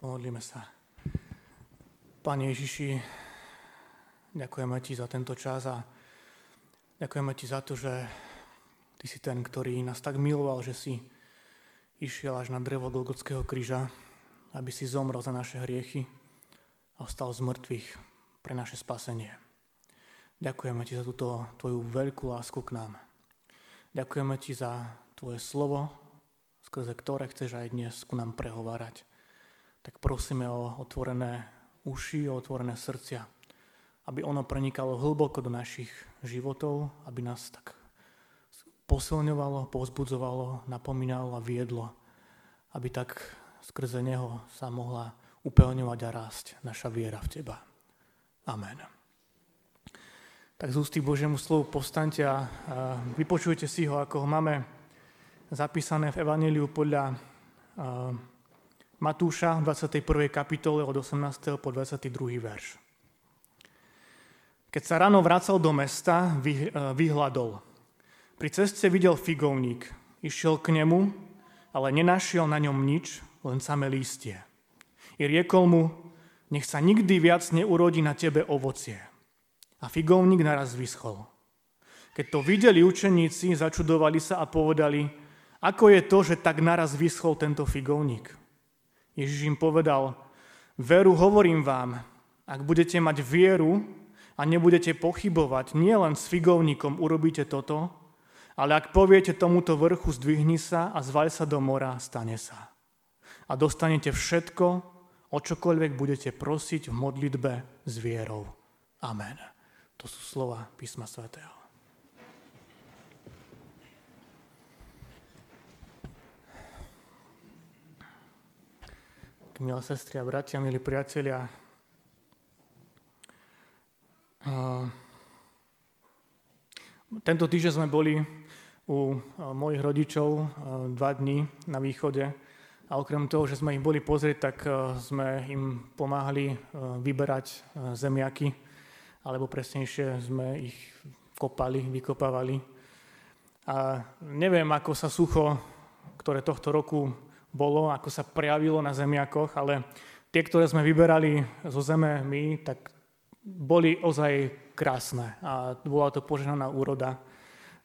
Pomodlíme sa. Pane Ježiši, ďakujeme Ti za tento čas a ďakujeme Ti za to, že Ty si ten, ktorý nás tak miloval, že si išiel až na drevo Golgotského kríža, aby si zomrel za naše hriechy a ostal z mŕtvych pre naše spasenie. Ďakujeme Ti za túto Tvoju veľkú lásku k nám. Ďakujeme Ti za Tvoje slovo, skrze ktoré chceš aj dnes ku nám prehovárať tak prosíme o otvorené uši, o otvorené srdcia, aby ono prenikalo hlboko do našich životov, aby nás tak posilňovalo, povzbudzovalo, napomínalo a viedlo, aby tak skrze Neho sa mohla upevňovať a rásť naša viera v Teba. Amen. Tak z ústy Božiemu slovu postaňte a vypočujte si ho, ako ho máme zapísané v Evangeliu podľa Matúša v 21. kapitole od 18. po 22. verš. Keď sa ráno vracal do mesta, e, vyhľadol. Pri ceste videl figovník. Išiel k nemu, ale nenašiel na ňom nič, len samé lístie. I riekol mu, nech sa nikdy viac neurodí na tebe ovocie. A figovník naraz vyschol. Keď to videli učeníci, začudovali sa a povedali, ako je to, že tak naraz vyschol tento figovník. Ježiš im povedal, veru hovorím vám, ak budete mať vieru a nebudete pochybovať, nielen s figovníkom urobíte toto, ale ak poviete tomuto vrchu, zdvihni sa a zvaj sa do mora, stane sa. A dostanete všetko, o čokoľvek budete prosiť v modlitbe s vierou. Amen. To sú slova písma svätého. Milé sestry a bratia, milí priatelia. Tento týždeň sme boli u mojich rodičov dva dní na východe a okrem toho, že sme ich boli pozrieť, tak sme im pomáhali vyberať zemiaky, alebo presnejšie sme ich kopali, vykopávali. A neviem, ako sa sucho, ktoré tohto roku bolo, ako sa prejavilo na zemiakoch, ale tie, ktoré sme vyberali zo zeme my, tak boli ozaj krásne. A bola to požehnaná úroda.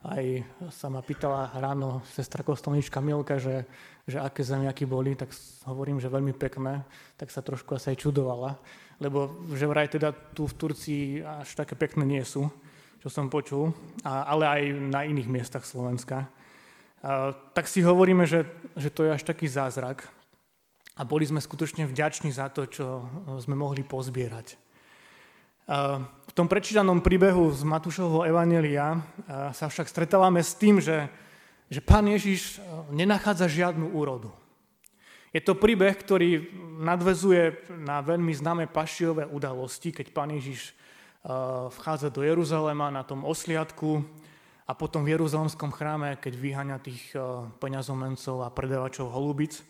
Aj sa ma pýtala ráno sestra kostolnička Milka, že, že aké zemiaky boli, tak hovorím, že veľmi pekné, tak sa trošku asi aj čudovala, lebo že vraj teda tu v Turcii až také pekné nie sú, čo som počul, a, ale aj na iných miestach Slovenska tak si hovoríme, že, že to je až taký zázrak. A boli sme skutočne vďační za to, čo sme mohli pozbierať. V tom prečítanom príbehu z Matúšovho Evanelia sa však stretávame s tým, že, že pán Ježiš nenachádza žiadnu úrodu. Je to príbeh, ktorý nadvezuje na veľmi známe pašiové udalosti, keď pán Ježiš vchádza do Jeruzalema na tom osliadku a potom v Jeruzalemskom chráme, keď vyháňa tých eh, peňazomencov a predávačov holubic.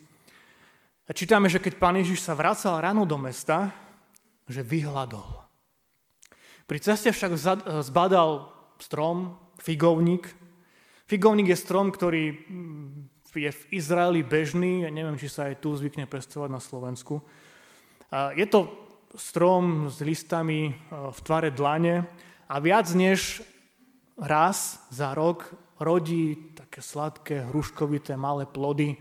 A čítame, že keď pán Ježiš sa vracal ráno do mesta, že vyhľadol. Pri ceste však eh, zbadal strom, figovník. Figovník je strom, ktorý mm, je v Izraeli bežný, ja neviem, či sa aj tu zvykne pestovať na Slovensku. Je to strom s listami eh, v tvare dlane a viac než raz za rok rodí také sladké, hruškovité, malé plody.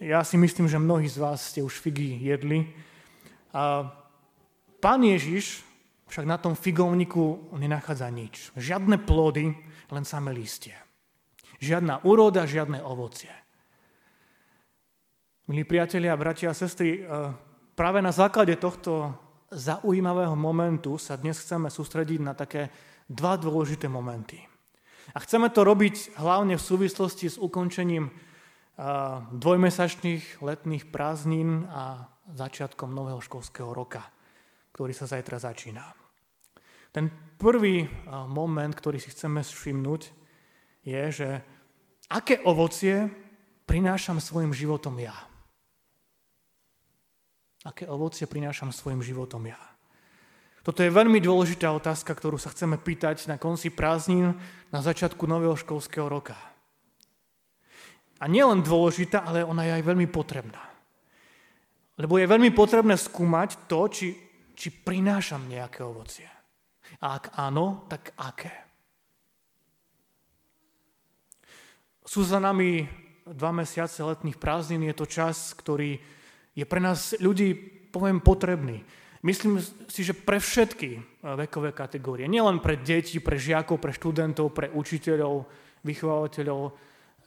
Ja si myslím, že mnohí z vás ste už figy jedli. A pán Ježiš však na tom figovníku nenachádza nič. Žiadne plody, len samé listie. Žiadna úroda, žiadne ovocie. Milí priatelia, bratia a sestry, e, práve na základe tohto zaujímavého momentu sa dnes chceme sústrediť na také dva dôležité momenty. A chceme to robiť hlavne v súvislosti s ukončením dvojmesačných letných prázdnin a začiatkom nového školského roka, ktorý sa zajtra začína. Ten prvý moment, ktorý si chceme všimnúť, je, že aké ovocie prinášam svojim životom ja. Aké ovocie prinášam svojim životom ja. Toto je veľmi dôležitá otázka, ktorú sa chceme pýtať na konci prázdnin na začiatku nového školského roka. A nie len dôležitá, ale ona je aj veľmi potrebná. Lebo je veľmi potrebné skúmať to, či, či prinášam nejaké ovocie. A ak áno, tak aké? Sú za nami dva mesiace letných prázdnin, je to čas, ktorý je pre nás ľudí, poviem, potrebný. Myslím si, že pre všetky eh, vekové kategórie, nielen pre deti, pre žiakov, pre študentov, pre učiteľov, vychovateľov,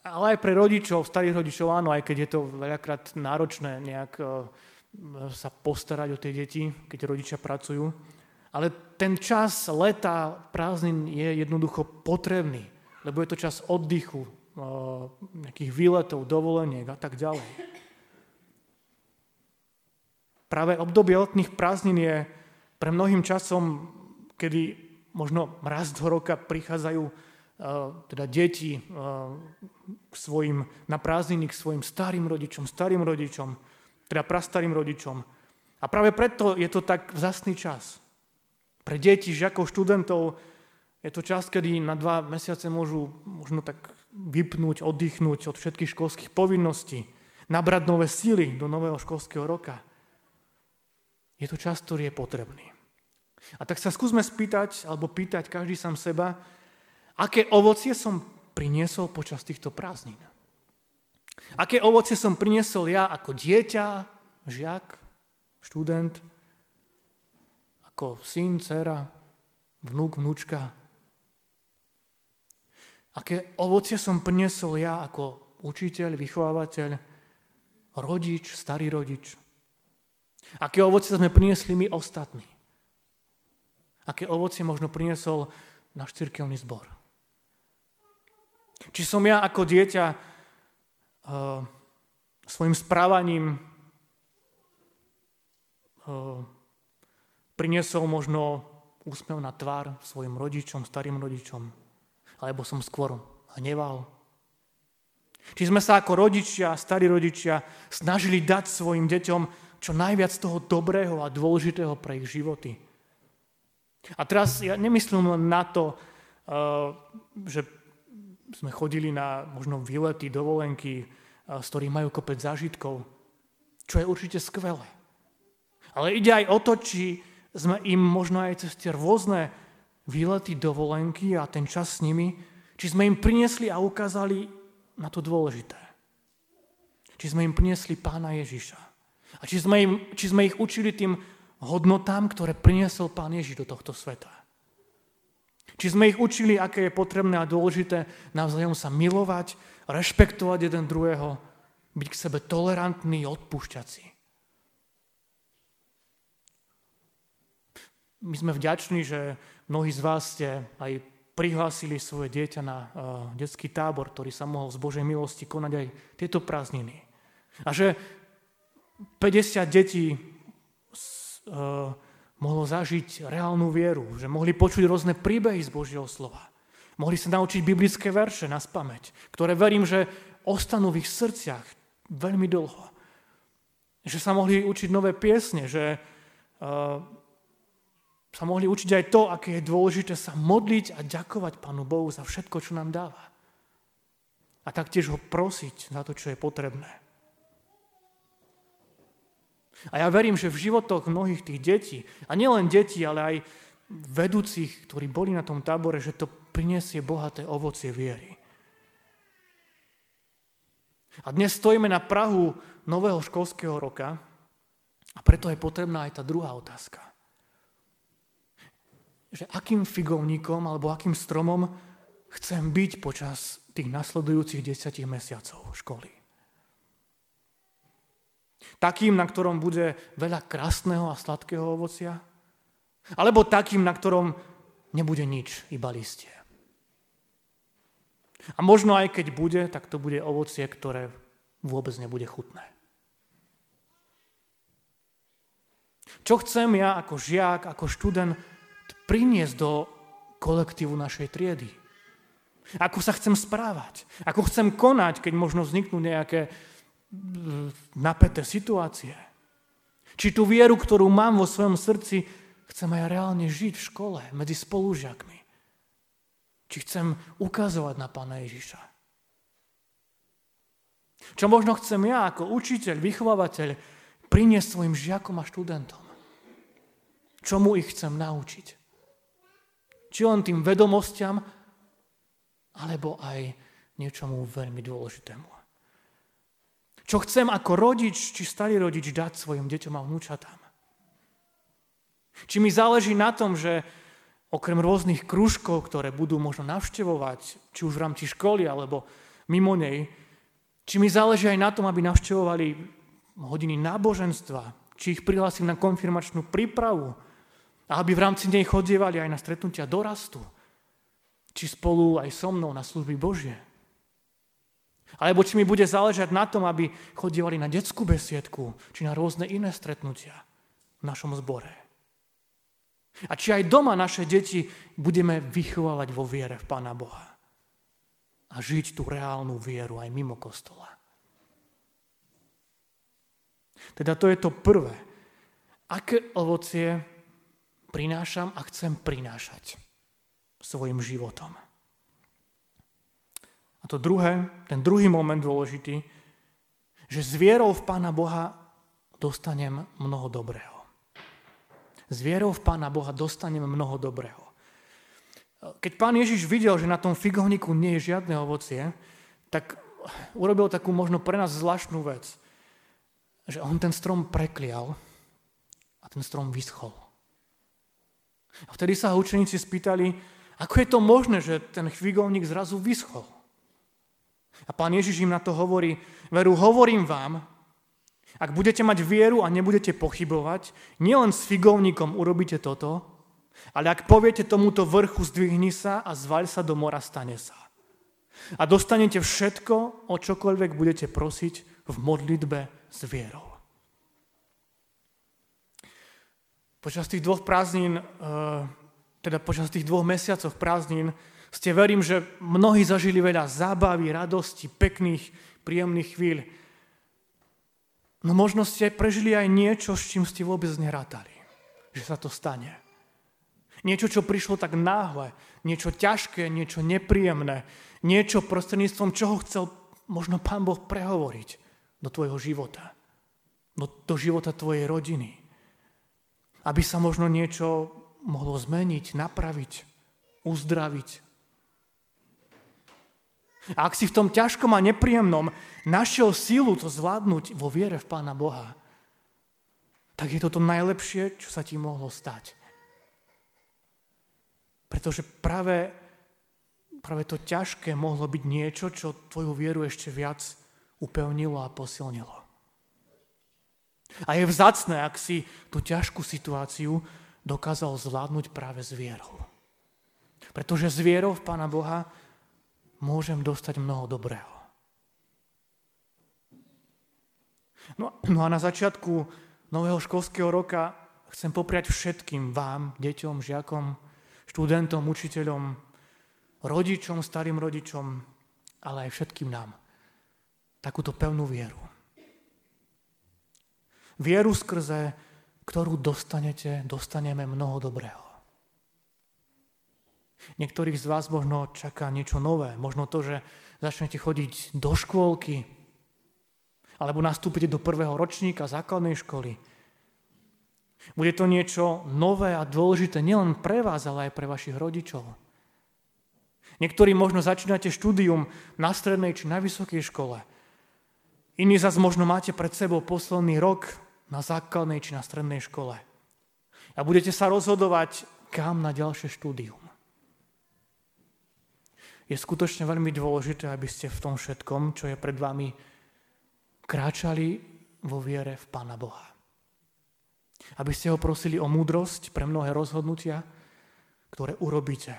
ale aj pre rodičov, starých rodičov, áno, aj keď je to veľakrát náročné nejak eh, sa postarať o tie deti, keď rodičia pracujú. Ale ten čas leta, prázdnin je jednoducho potrebný, lebo je to čas oddychu, eh, nejakých výletov, dovoleniek a tak ďalej. Práve obdobie letných prázdnin je pre mnohým časom, kedy možno raz do roka prichádzajú uh, teda deti uh, k svojim, na prázdniny k svojim starým rodičom, starým rodičom, teda prastarým rodičom. A práve preto je to tak vzácný čas. Pre deti, žiakov, študentov je to čas, kedy na dva mesiace môžu možno tak vypnúť, oddychnúť od všetkých školských povinností, nabrať nové síly do nového školského roka. Je to čas, ktorý je potrebný. A tak sa skúsme spýtať, alebo pýtať každý sám seba, aké ovocie som priniesol počas týchto prázdnin. Aké ovocie som priniesol ja ako dieťa, žiak, študent, ako syn, dcera, vnúk, vnúčka. Aké ovocie som priniesol ja ako učiteľ, vychovávateľ, rodič, starý rodič, Aké ovocie sme priniesli my ostatní? Aké ovocie možno priniesol náš cirkevný zbor? Či som ja ako dieťa uh, svojim správaním uh, priniesol možno úsmev na tvár svojim rodičom, starým rodičom, alebo som skôr hneval. Či sme sa ako rodičia, starí rodičia snažili dať svojim deťom čo najviac toho dobrého a dôležitého pre ich životy. A teraz ja nemyslím len na to, uh, že sme chodili na možno výlety, dovolenky, uh, z ktorých majú kopec zážitkov, čo je určite skvelé. Ale ide aj o to, či sme im možno aj cez tie rôzne výlety, dovolenky a ten čas s nimi, či sme im priniesli a ukázali na to dôležité. Či sme im priniesli pána Ježiša. A či sme, im, či sme ich učili tým hodnotám, ktoré priniesol Pán Ježiš do tohto sveta. Či sme ich učili, aké je potrebné a dôležité navzájom sa milovať, rešpektovať jeden druhého, byť k sebe tolerantný, odpúšťací. My sme vďační, že mnohí z vás ste aj prihlásili svoje dieťa na uh, detský tábor, ktorý sa mohol z Božej milosti konať aj tieto prázdniny. A že 50 detí uh, mohlo zažiť reálnu vieru, že mohli počuť rôzne príbehy z Božieho slova. Mohli sa naučiť biblické verše na spameť, ktoré verím, že ostanú v ich srdciach veľmi dlho. Že sa mohli učiť nové piesne, že uh, sa mohli učiť aj to, aké je dôležité sa modliť a ďakovať Pánu Bohu za všetko, čo nám dáva. A taktiež ho prosiť za to, čo je potrebné. A ja verím, že v životoch mnohých tých detí, a nielen detí, ale aj vedúcich, ktorí boli na tom tábore, že to prinesie bohaté ovocie viery. A dnes stojíme na Prahu nového školského roka a preto je potrebná aj tá druhá otázka. Že akým figovníkom alebo akým stromom chcem byť počas tých nasledujúcich desiatich mesiacov školy. Takým, na ktorom bude veľa krásneho a sladkého ovocia? Alebo takým, na ktorom nebude nič, iba listie? A možno aj keď bude, tak to bude ovocie, ktoré vôbec nebude chutné. Čo chcem ja ako žiak, ako študent priniesť do kolektívu našej triedy? Ako sa chcem správať? Ako chcem konať, keď možno vzniknú nejaké napäté situácie. Či tú vieru, ktorú mám vo svojom srdci, chcem aj reálne žiť v škole, medzi spolužiakmi. Či chcem ukazovať na Pána Ježiša. Čo možno chcem ja ako učiteľ, vychovávateľ priniesť svojim žiakom a študentom. Čomu ich chcem naučiť? Či len tým vedomostiam, alebo aj niečomu veľmi dôležitému. Čo chcem ako rodič, či starý rodič dať svojim deťom a vnúčatám. Či mi záleží na tom, že okrem rôznych krúžkov, ktoré budú možno navštevovať, či už v rámci školy alebo mimo nej, či mi záleží aj na tom, aby navštevovali hodiny náboženstva, či ich prihlásim na konfirmačnú prípravu a aby v rámci nej chodievali aj na stretnutia dorastu, či spolu aj so mnou na služby Božie. Alebo či mi bude záležať na tom, aby chodievali na detskú besiedku, či na rôzne iné stretnutia v našom zbore. A či aj doma naše deti budeme vychovávať vo viere v Pána Boha. A žiť tú reálnu vieru aj mimo kostola. Teda to je to prvé. Aké ovocie prinášam a chcem prinášať svojim životom. A to druhé, ten druhý moment dôležitý, že s vierou v Pána Boha dostanem mnoho dobrého. S vierou v Pána Boha dostanem mnoho dobrého. Keď pán Ježiš videl, že na tom figovníku nie je žiadne ovocie, tak urobil takú možno pre nás zvláštnu vec. Že on ten strom preklial a ten strom vyschol. A vtedy sa ho učeníci spýtali, ako je to možné, že ten figovník zrazu vyschol. A pán Ježiš im na to hovorí, veru, hovorím vám, ak budete mať vieru a nebudete pochybovať, nielen s figovníkom urobíte toto, ale ak poviete tomuto vrchu, zdvihni sa a zvaľ sa do mora, stane sa. A dostanete všetko, o čokoľvek budete prosiť v modlitbe s vierou. Počas tých dvoch prázdnin, eh, teda počas tých dvoch mesiacov prázdnin, ste verím, že mnohí zažili veľa zábavy, radosti, pekných, príjemných chvíľ. No možno ste prežili aj niečo, s čím ste vôbec nerátali, že sa to stane. Niečo, čo prišlo tak náhle, niečo ťažké, niečo nepríjemné, niečo prostredníctvom čoho chcel možno Pán Boh prehovoriť do tvojho života, do, do života tvojej rodiny. Aby sa možno niečo mohlo zmeniť, napraviť, uzdraviť, a ak si v tom ťažkom a nepríjemnom našiel sílu to zvládnuť vo viere v Pána Boha, tak je to to najlepšie, čo sa ti mohlo stať. Pretože práve, práve to ťažké mohlo byť niečo, čo tvoju vieru ešte viac upevnilo a posilnilo. A je vzácne, ak si tú ťažkú situáciu dokázal zvládnuť práve s vierou. Pretože s vierou v Pána Boha môžem dostať mnoho dobrého. No, no a na začiatku nového školského roka chcem popriať všetkým vám, deťom, žiakom, študentom, učiteľom, rodičom, starým rodičom, ale aj všetkým nám takúto pevnú vieru. Vieru skrze, ktorú dostanete, dostaneme mnoho dobrého. Niektorých z vás možno čaká niečo nové. Možno to, že začnete chodiť do škôlky, alebo nastúpite do prvého ročníka základnej školy. Bude to niečo nové a dôležité nielen pre vás, ale aj pre vašich rodičov. Niektorí možno začínate štúdium na strednej či na vysokej škole. Iní zase možno máte pred sebou posledný rok na základnej či na strednej škole. A budete sa rozhodovať, kam na ďalšie štúdium je skutočne veľmi dôležité, aby ste v tom všetkom, čo je pred vami, kráčali vo viere v Pána Boha. Aby ste ho prosili o múdrosť pre mnohé rozhodnutia, ktoré urobíte.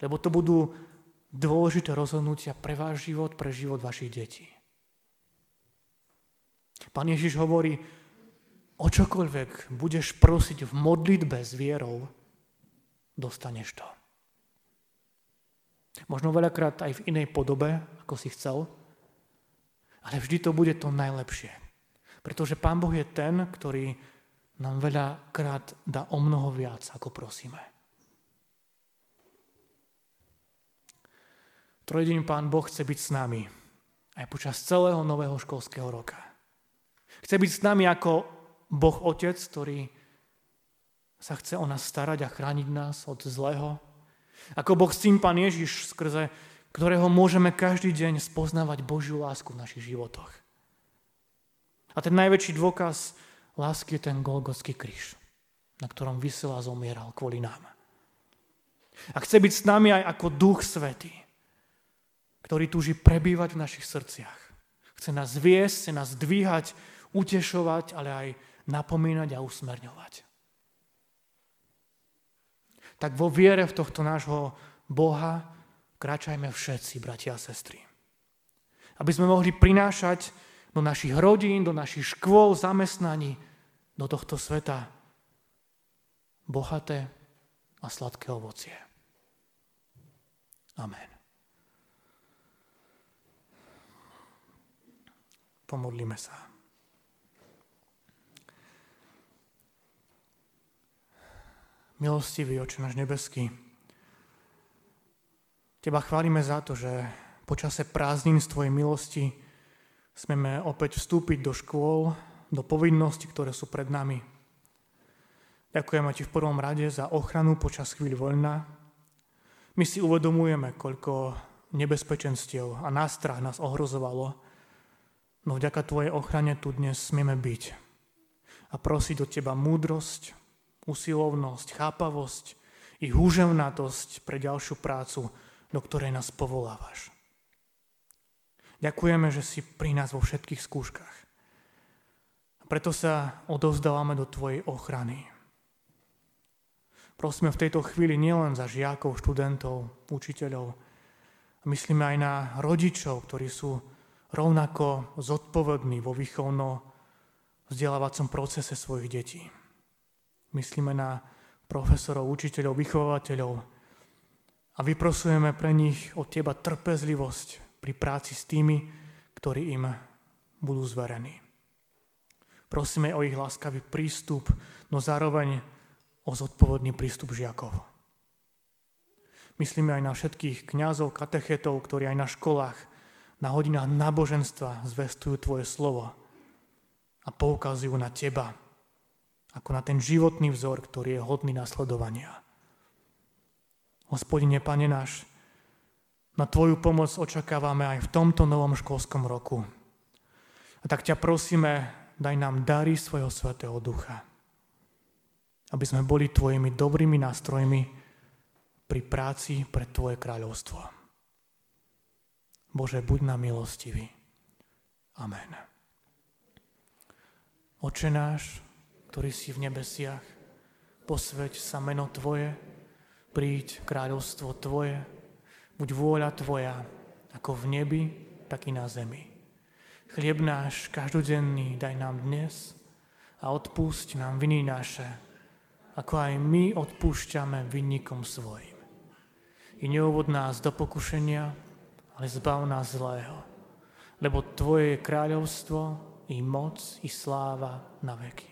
Lebo to budú dôležité rozhodnutia pre váš život, pre život vašich detí. Pán Ježiš hovorí, o čokoľvek budeš prosiť v modlitbe s vierou, dostaneš to. Možno veľakrát aj v inej podobe, ako si chcel, ale vždy to bude to najlepšie. Pretože Pán Boh je ten, ktorý nám veľakrát dá o mnoho viac, ako prosíme. Trojdeň Pán Boh chce byť s nami aj počas celého nového školského roka. Chce byť s nami ako Boh Otec, ktorý sa chce o nás starať a chrániť nás od zlého. Ako Boh Syn Pán Ježiš, skrze ktorého môžeme každý deň spoznávať Božiu lásku v našich životoch. A ten najväčší dôkaz lásky je ten Golgotský kríž, na ktorom vysel a zomieral kvôli nám. A chce byť s nami aj ako Duch Svetý, ktorý túži prebývať v našich srdciach. Chce nás viesť, chce nás dvíhať, utešovať, ale aj napomínať a usmerňovať. Tak vo viere v tohto nášho Boha kráčajme všetci, bratia a sestry. Aby sme mohli prinášať do našich rodín, do našich škôl, zamestnaní, do tohto sveta bohaté a sladké ovocie. Amen. Pomodlíme sa. Milostivý oče náš nebeský, Teba chválime za to, že počase prázdnin z Tvojej milosti smeme opäť vstúpiť do škôl, do povinností, ktoré sú pred nami. Ďakujeme Ti v prvom rade za ochranu počas chvíľ voľna. My si uvedomujeme, koľko nebezpečenstiev a nástrah nás ohrozovalo, no vďaka Tvojej ochrane tu dnes smieme byť a prosiť od Teba múdrosť, usilovnosť, chápavosť i húževnatosť pre ďalšiu prácu, do ktorej nás povolávaš. Ďakujeme, že si pri nás vo všetkých skúškach. Preto sa odovzdávame do Tvojej ochrany. Prosíme v tejto chvíli nielen za žiakov, študentov, učiteľov, myslíme aj na rodičov, ktorí sú rovnako zodpovední vo výchovno vzdelávacom procese svojich detí. Myslíme na profesorov, učiteľov, vychovateľov, a vyprosujeme pre nich od Teba trpezlivosť pri práci s tými, ktorí im budú zverení. Prosíme o ich láskavý prístup, no zároveň o zodpovedný prístup žiakov. Myslíme aj na všetkých kňazov, katechetov, ktorí aj na školách, na hodinách náboženstva zvestujú Tvoje slovo a poukazujú na Teba, ako na ten životný vzor, ktorý je hodný nasledovania. Hospodine, Pane náš, na Tvoju pomoc očakávame aj v tomto novom školskom roku. A tak ťa prosíme, daj nám dary svojho svetého ducha, aby sme boli Tvojimi dobrými nástrojmi pri práci pre Tvoje kráľovstvo. Bože, buď nám milostivý. Amen. Oče náš, ktorý si v nebesiach, posveď sa meno Tvoje, príď kráľovstvo Tvoje, buď vôľa Tvoja, ako v nebi, tak i na zemi. Chlieb náš každodenný daj nám dnes a odpúšť nám viny naše, ako aj my odpúšťame vinníkom svojim. I neuvod nás do pokušenia, ale zbav nás zlého, lebo Tvoje je kráľovstvo, i moc, i sláva na veky.